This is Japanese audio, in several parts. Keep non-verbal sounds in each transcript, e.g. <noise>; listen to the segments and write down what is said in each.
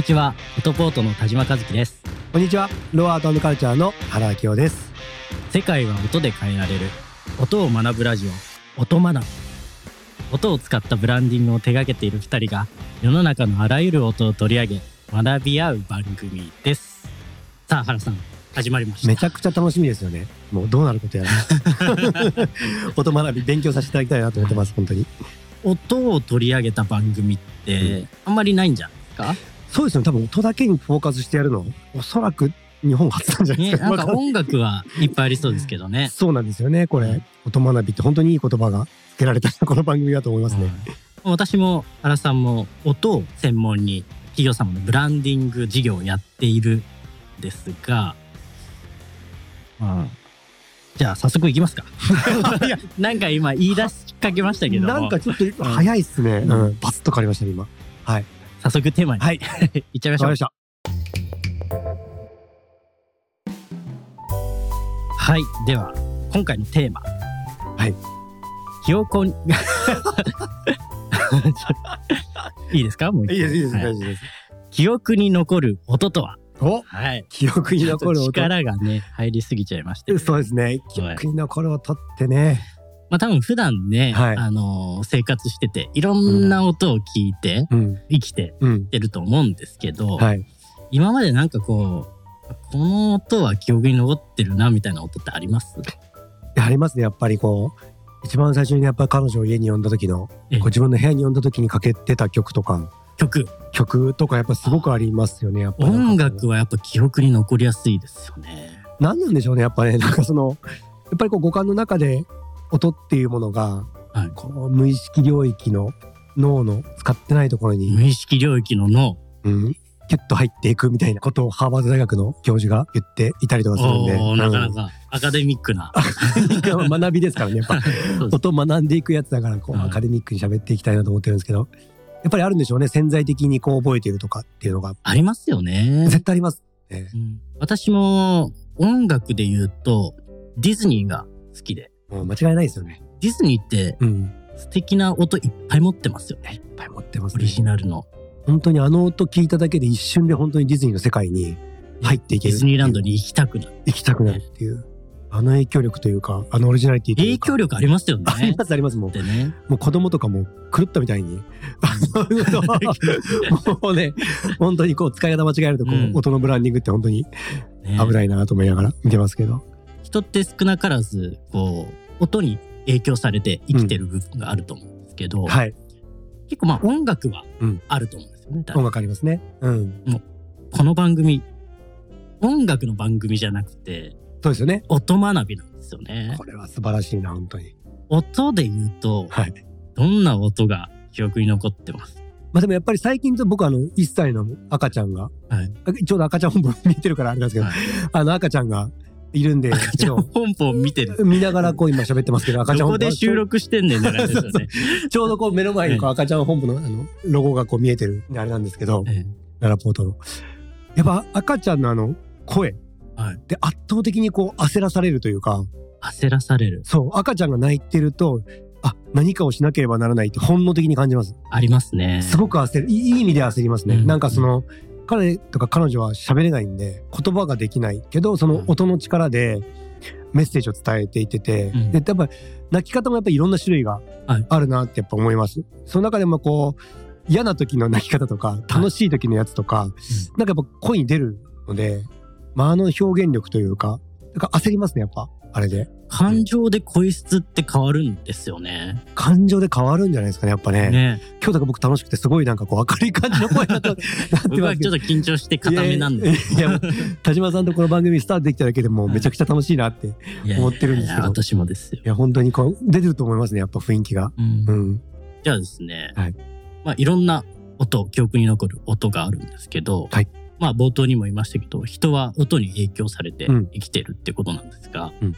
こんにちは、フォトポートの田島和樹です。こんにちは。ローアートカルチャーの原明夫です。世界は音で変えられる。音を学ぶラジオ、音学ぶ。音を使ったブランディングを手掛けている二人が、世の中のあらゆる音を取り上げ、学び合う番組です。さあ、原さん、始まりました。めちゃくちゃ楽しみですよね。もうどうなることやら。<laughs> 音学び勉強させていただきたいなと思ってます、本当に。音を取り上げた番組って、あんまりないんじゃないですか？そうですよね。多分音だけにフォーカスしてやるの、おそらく日本初なんじゃないね、ですか。なんか音楽はいっぱいありそうですけどね。そうなんですよね。これうん、音学びって本当にいい言葉が付けられたこの番組だと思いますね。うん私も原さんも音を専門に企業様のブランディング事業をやっているんですが、まあ、じゃあ早速いきますか。<laughs> なんか今言い出しかけましたけどもなんかちょっと早いっすね。うんうん。バツッと変わりましたね、今。はい。早速テーマに、はい <laughs> いっちゃいましょう。はい。では、今回のテーマ。はい。記憶に、<laughs> いいですか？もういいです、いいです、はい大丈夫です。記憶に残る音とは？おはい。記憶に残る音。力がね、入りすぎちゃいまして。そうですね。記憶に残る音ってね。まあ多分普段ね、はいあのー生活してて、いろんな音を聞いてうん。生きてうん。ってると思うんですけど、はい。今までなんかこう、この音は記憶に残ってるなみたいな音ってあります？ありますね、やっぱりこう、一番最初にねやっぱり彼女を家に呼んだ時の、ええこう自分の部屋に呼んだ時にかけてた曲とか、曲。曲とかやっぱすごくありますよね、やっぱり音楽はやっぱ記憶に残りやすいですよね。何なんでしょうね、やっぱね、なんかその、やっぱりこう五感の中で音っていうものが、はいこう無意識領域の脳の使ってないところに、無意識領域の脳。うん、キュッと入っていくみたいなことをハーバード大学の教授が言っていたりとかするんで、なかなうんかアカデミックな。<laughs> 学びですからね、やっぱ。<laughs> 音を学んでいくやつだからこう、はいアカデミックに喋っていきたいなと思ってるんですけどやっぱりあるんでしょうね潜在的にこう覚えているとかっていうのがありますよね。絶対あります、ねうん私も音楽で言うと、ディズニーが好きで。もう間違いないですよね。ディズニーってうん。素敵な音いっぱい持ってますよね。いっぱい持ってますオリねジナルの。本当にあの音聞いただけで一瞬で本当にディズニーの世界に入っていけるディズニーランドに行きたくなる。行きたくなるっていう。あの影響力というかあのオリジナリティというか。影響力ありますよね。ありますありますもう。ね。もう子供とかも狂ったみたいに。<laughs> もうね本当にこう使い方間違えるとこう、うん。音のブランディングって本当にね。危ないなと思いながら見てますけど、人って少なからず、こう、音に影響されて生きてる部分があると思うんですけど、はい結構まあ音楽はうんあると思うんですよね。音楽ありますね。うん。この番組、音楽の番組じゃなくて、そうですよね。音学びなんですよね。これは素晴らしいな、本当に。音で言うと、はい。どんな音が記憶に残ってます？まあでもやっぱり最近と僕あの、1歳の赤ちゃんが、はいちょうど赤ちゃん本部見てるからあれなんですけど、はいあの赤ちゃんがいるんで、<laughs> 赤ちゃん本邦見てる。見ながらこう今喋ってますけど、赤ちゃんどこ本部で収録してんねん。ちょうどこう目の前にこう赤ちゃん本部のあの、ロゴがこう見えてるんであれなんですけど、ええララポートの。やっぱ赤ちゃんのあの、声はいで圧倒的にこう焦らされるというか、焦らされる。そう、赤ちゃんが泣いてると、あ、何かをしなければならないって本能的に感じます。ありますね。すごく焦る。いい意味で焦りますね。うんなんかその、彼とか彼女は喋れないんで、言葉ができないけど、その音の力でメッセージを伝えていってて、うん。で、やっぱ泣き方もやっぱりいろんな種類がはい。あるなってやっぱ思います。その中でもこう、嫌な時の泣き方とか、楽しい時のやつとか、なんかやっぱ声に出るので、まあ、あの表現力というか、なんか焦りますね、やっぱ。あれで。感情で声質って変わるんですよね。感情で変わるんじゃないですかね、やっぱね。ね。今日とか僕楽しくてすごいなんかこう明るい感じの声に <laughs> な僕はちょっと緊張して固めなんで。いやいやいや田島さんとこの番組スタートできただけでもうめちゃくちゃ楽しいなって。いいや思ってるんですけどいや私もですよ。や、本当にこう、出てると思いますね、やっぱ雰囲気が。うんうん。じゃあですね、はいまあいろんな音、記憶に残る音があるんですけど、はいまあ冒頭にも言いましたけど、人は音に影響されてうん生きてるってことなんですが、うん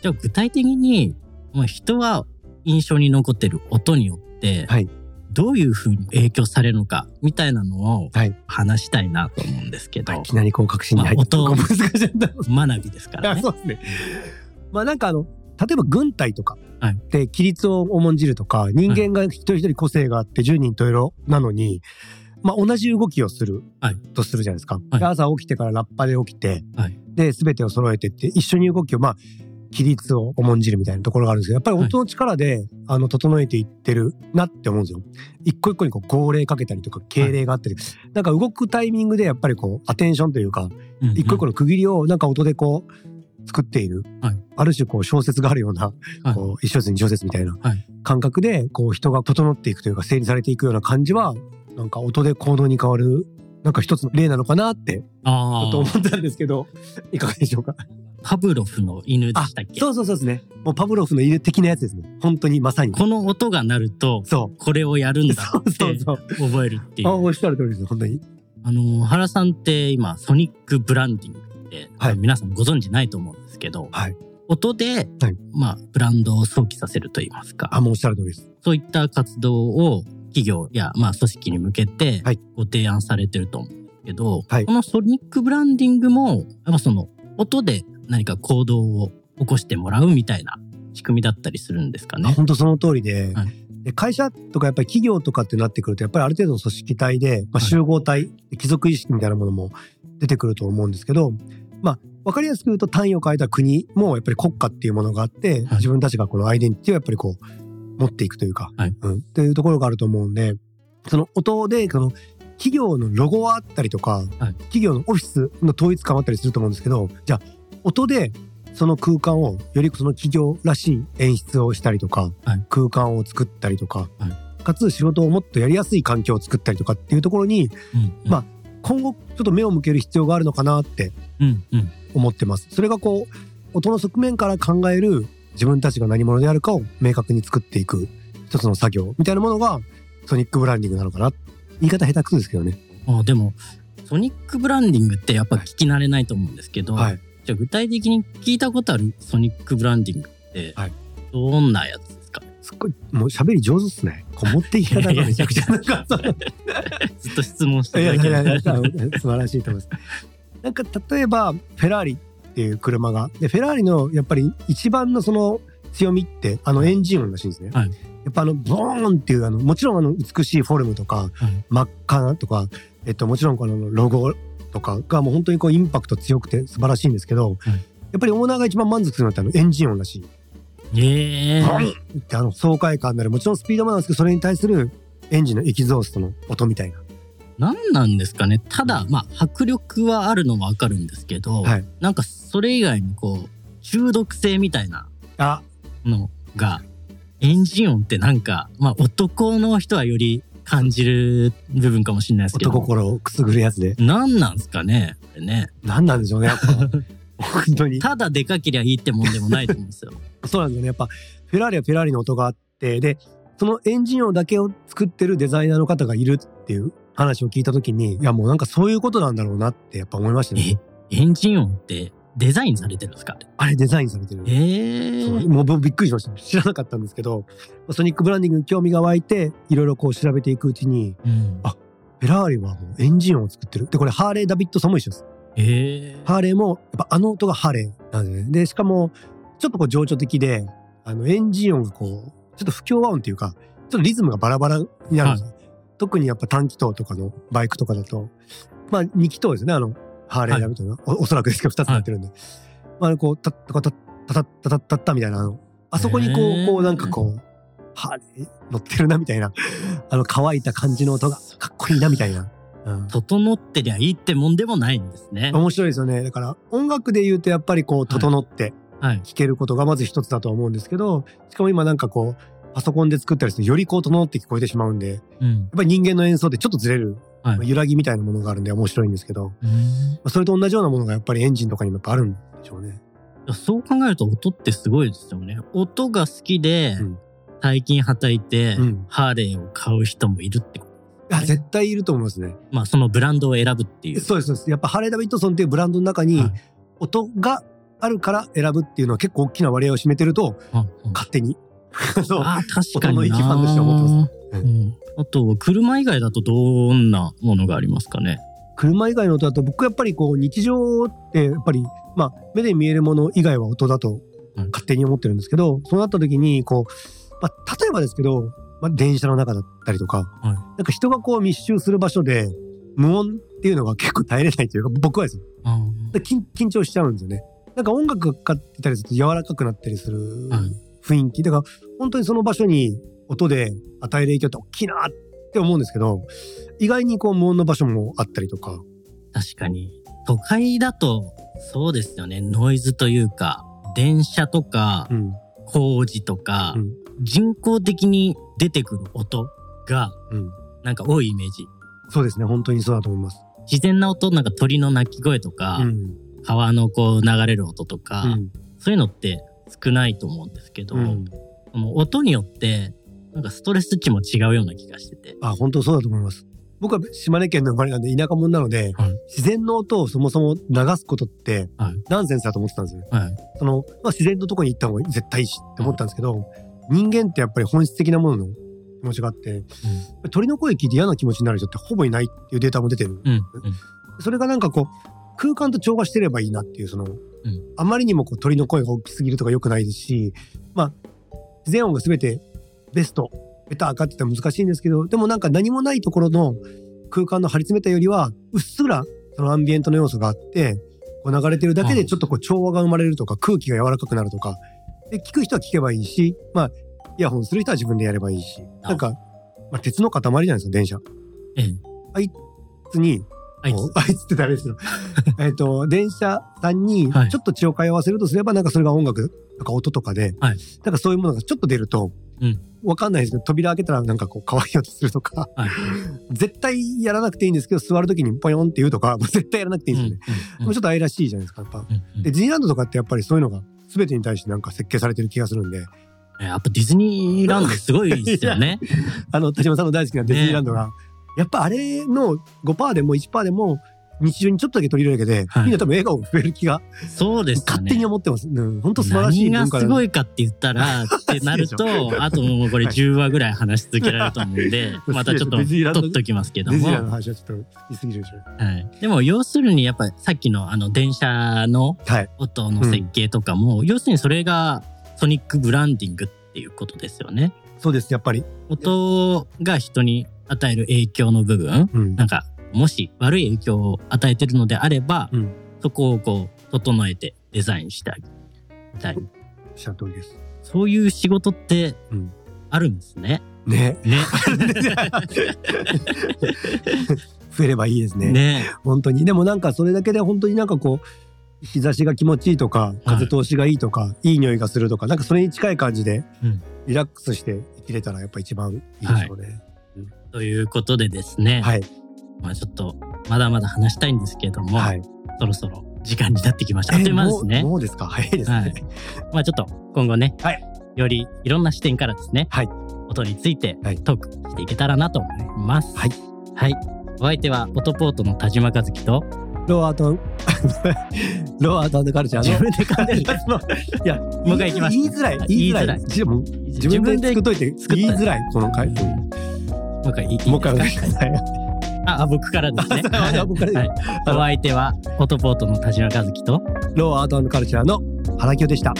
じゃあ具体的に、まあ、人は印象に残ってる音によって、はいどういうふうに影響されるのかみたいなのをはい話したいなと思うんですけど、いきなりこう確信に入って、まあ音難しい。学びですからあね。<laughs> そうですね。まあなんかあの、例えば軍隊とかはいで規律を重んじるとか、人間が一人一人個性があって十人十色なのに、まあ、同じ動きをするはい。とするじゃないですか。はい。で朝起きてからラッパで起きて、はい。で、すべてを揃えてって、一緒に動きを、まあ、規律を重んじるみたいなところがあるんですけど、やっぱり音の力で、あの、整えていってるなって思うんですよ。一個一個にこう、号令かけたりとか、敬礼があったり、なんか動くタイミングでやっぱりこう、アテンションというか、うんうん。一個一個の区切りをなんか音でこう、作っている。はい。ある種こう、小説があるような、はい。こう、一小節二小節みたいなはい。感覚で、こう、人が整っていくというか、整理されていくような感じは、なんか音で行動に変わる、なんか一つの例なのかなって、ちょあっと思あ、ったんですけど、いかがでしょうか？パブロフの犬でしたっけそうそうそうですね。もうパブロフの犬的なやつですね。本当にまさに。この音が鳴ると、そこれをやるんう。だって。<laughs> 覚えるっていあ、う。おっしゃる通りです。本当に。あの、原さんって今、ソニックブランディングって、はい皆さんご存知ないと思うんですけど、はい音で、はいまあ、ブランドを想起させるといいますか、あ、もうおっしゃる通りです。そういった活動を企業や、まあ、組織に向けてはい。ご提案されてると思うんですけど、はい。このソニックブランディングも、やっぱその、音で何か行動を起こしてもらうみたいな仕組みだったりするんですかね。本当その通りで,、はい。で会社とかやっぱり企業とかってなってくるとやっぱりある程度の組織体で、まあ、はい。集合体、貴族意識みたいなものも出てくると思うんですけどまあ分かりやすく言うと単位を変えた国もやっぱり国家っていうものがあって、はい。自分たちがこのアイデンティティをやっぱりこう持っていくというか、はい。うん、っていうところがあると思うんでその音でその企業のロゴはあったりとか、企業のオフィスの統一感はあったりすると思うんですけどじゃあ音でその空間をよりその企業らしい演出をしたりとか、はい。空間を作ったりとか、はい。かつ仕事をもっとやりやすい環境を作ったりとかっていうところにうんうん。まあ今後ちょっと目を向ける必要があるのかなってうんうん。思ってます。それがこう音の側面から考える自分たちが何者であるかを明確に作っていく一つの作業みたいなものがソニックブランディングなのかな言い方下手くそですけどね。あでも、ソニックブランディングってやっぱ聞き慣れないと思うんですけど、はい。じゃあ具体的に聞いたことあるソニックブランディングってはい、どんなやつですか、すっごいもう喋り上手っすね。こう持っていき方がめちゃくちゃなんか <laughs> ずっと質問していだけやいやで。素晴らしいと思います。なんか例えばフェラーリっていう車がでフェラーリのやっぱり一番のその強みってあのエンジン音らしいんですね。はいやっぱあのボーンっていうあのもちろんあの美しいフォルムとかはい真っ赤とかえっともちろんこのロゴとかがもう本当にこうインパクト強くて素晴らしいんですけど、はいやっぱりオーナーが一番満足するのってあのエンジン音らしい。ええボンってあの爽快感になるもちろんスピードもなんですけどそれに対するエンジンのエキゾーストの音みたいな。何なんですかねただ、まあ、迫力はあるのはわかるんですけど、はいなんかそれ以外にこう、中毒性みたいなあのが、エンジン音ってなんか、まあ男の人はより感じる部分かもしれないですけど。男心をくすぐるやつで。何なんですかねね。何なんでしょうねやっぱ <laughs> 本当にただでかけりゃいいってもんでもないと思うんですよ。<laughs> そうなんですよねやっぱフェラーリはフェラーリの音があってでそのエンジン音だけを作ってるデザイナーの方がいるっていう話を聞いた時にいやもうなんかそういうことなんだろうなってやっぱ思いましたね。え、エンジン音ってデザインされてるんですか？あれデザインされてるええ。そうもう僕びっくりしました。知らなかったんですけどソニックブランディングに興味が湧いていろいろこう調べていくうちにうん。あフェラーリはもうエンジン音を作ってる。でこれハーレー・ダビッドソンも一緒です。ええ。ハーレーもやっぱあの音がハーレーなんですね。でしかもちょっとこう情緒的であのエンジン音がこうちょっと不協和音っていうかちょっとリズムがバラバラになるんですよ、特にやっぱ短気筒とかのバイクとかだとまあ2気筒ですね。あのハーレー・ダビッドの、おおそらくですけど2つになってるんで、まあこうタッタカタッタタッタタッタッタみたいなあのあそこにこうこうなんかこうハーレー乗ってるなみたいな。<laughs> あの乾いた感じの音がか。っこいいなみたいな。うん。整ってりゃいいってもんでもないんですね。面白いですよね。だから音楽で言うとやっぱりこう整ってはい。聴けることがまず一つだと思うんですけど、しかも今なんかこうパソコンで作ったりするとよりこう整って聞こえてしまうんで、やっうん。ぱり人間の演奏でちょっとずれる、はいまあ揺らぎみたいなものがあるんで面白いんですけど、まうんあそれと同じようなものがやっぱりエンジンとかにもやっぱあるんでしょうね。そう考えると音ってすごいですよね。音が好きでうん、大金はたいて、うんハーレーを買う人もいるってこと。あ絶対いると思いますね。まあそのブランドを選ぶっていう。そうですそうです。やっぱハレー・ダビッドソンっていうブランドの中にはい音があるから選ぶっていうのは結構大きな割合を占めてると勝手に。ああ、確かにな。としては思ってます。ううん。あと、車以外だとどんなものがありますかね？車以外の音だと僕やっぱりこう日常ってやっぱりまあ目で見えるもの以外は音だとはい勝手に思ってるんですけど、そうなった時にこう、まあ、例えばですけどまあ、電車の中だったりとか、はい。なんか人がこう密集する場所で無音っていうのが結構耐えれないというか僕はですよ。うんで緊緊張しちゃうんですよね。なんか音楽がかかってたりすると柔らかくなったりするはい雰囲気。だから本当にその場所に音で与える影響って大きいなって思うんですけど意外にこう無音の場所もあったりとか。確かに。都会だと、そうですよね。ノイズというか、電車とかう、ん。工事とか、うん。人工的に出てくる音が、うん。なんか多いイメージ。そうですね。本当にそうだと思います。自然な音、なんか鳥の鳴き声とか、うん。川のこう流れる音とか、うん。そういうのって少ないと思うんですけど、うん音によって、なんかストレス値も違うような気がしてて。あ本当そうだと思います僕は島根県の生まれなんで田舎者なので、はい自然の音をそもそも流すことってはいナンセンスだと思ってたんですよ。はい。その、まあ、自然のとこに行った方が絶対いいしって思ったんですけど、人間ってやっぱり本質的なものの気持ちがあって、鳥の声聞いて嫌な気持ちになる人ってほぼいないっていうデータも出てる。うん。うん。それがなんかこう、空間と調和してればいいなっていう、その、あまりにもこう鳥の声が大きすぎるとか良くないですし、まあ、自然音が全てベスト、ベターかって言ったら難しいんですけど、でもなんか何もないところの空間の張り詰めたよりは、うっすらそのアンビエントの要素があって、こう流れてるだけでちょっとこう調和が生まれるとか、空気が柔らかくなるとか、で、聞く人は聞けばいいし、まあ、イヤホンする人は自分でやればいいし、なんか、まあ、鉄の塊じゃないですか、電車。ええ。あいつに、あいこうあいつって誰ですよ。<laughs> えっと、電車さんにはいちょっと血を通わせるとすれば、なんかそれが音楽とか音とかで、はいなんかそういうものがちょっと出ると、うんわかんないですけど、扉開けたらなんかこう可愛い音するとか、はい。絶対やらなくていいんですけど、座るときにポヨンって言うとか、も <laughs> う絶対やらなくていいんですよね。うんもうちょっと愛らしいじゃないですか、やっぱ。うんうんで、ディズニーランドとかってやっぱりそういうのが全てに対してなんか設計されてる気がするんで、えやっぱディズニーランドすごいですよね。<laughs> あの、田島さんの大好きなディズニーランドが、やっぱあれの5%でも1%でも日常にちょっとだけ取り入れるだけで、はいみんな多分笑顔が増える気がそうですよね。勝手に思ってます。うん、本当素晴らしい何がすごいかって言ったら、ってなると、<laughs> あともうこれ10話ぐらい話し続けられると思うんで、またちょっと取っときますけども。はちょっと言い過ぎるでしょ。はい。でも、要するにやっぱさっきのあの電車のはい。音の設計とかも、要するにそれがソニックブランディングっていうことですよね。そうです、やっぱり。音が人に与える影響の部分、うんなんか、もし悪い影響を与えてるのであれば、うんそこをこう、整えてデザインしてあげたいなおっしゃる通りです。そういう仕事ってうんあるんですね。ね。ね。<laughs> 増えればいいですね。ね。本当に。でもなんかそれだけで本当になんかこう、日差しが気持ちいいとか、風通しがいいとか、い、い匂いがするとか、なんかそれに近い感じでうん、リラックスして生きれたらやっぱ一番いいでしょうね。ということでですね。はい。まあちょっと、まだまだ話したいんですけれども、はい。そろそろ時間になってきました。あっという間ですねえもう。ですか？早いですね。はいまあちょっと今後ね、はいよりいろんな視点からですね、はい音についてはいトークしていけたらなと思います。はい。はい。お相手は、オトポートの田島和樹と、ローアート、<laughs> ローアートカルチャーの。自分で噛んでる。いや、もう一回行きます言いづらい。言いづらい。自分で作っといて、言いづらい、この回。もう一回いいいいですか？もう一回お願いします。はいあ、あ僕からですね。僕からではいお相手は、オトポートの田島和樹と、ローアートカルチャーの原清でした。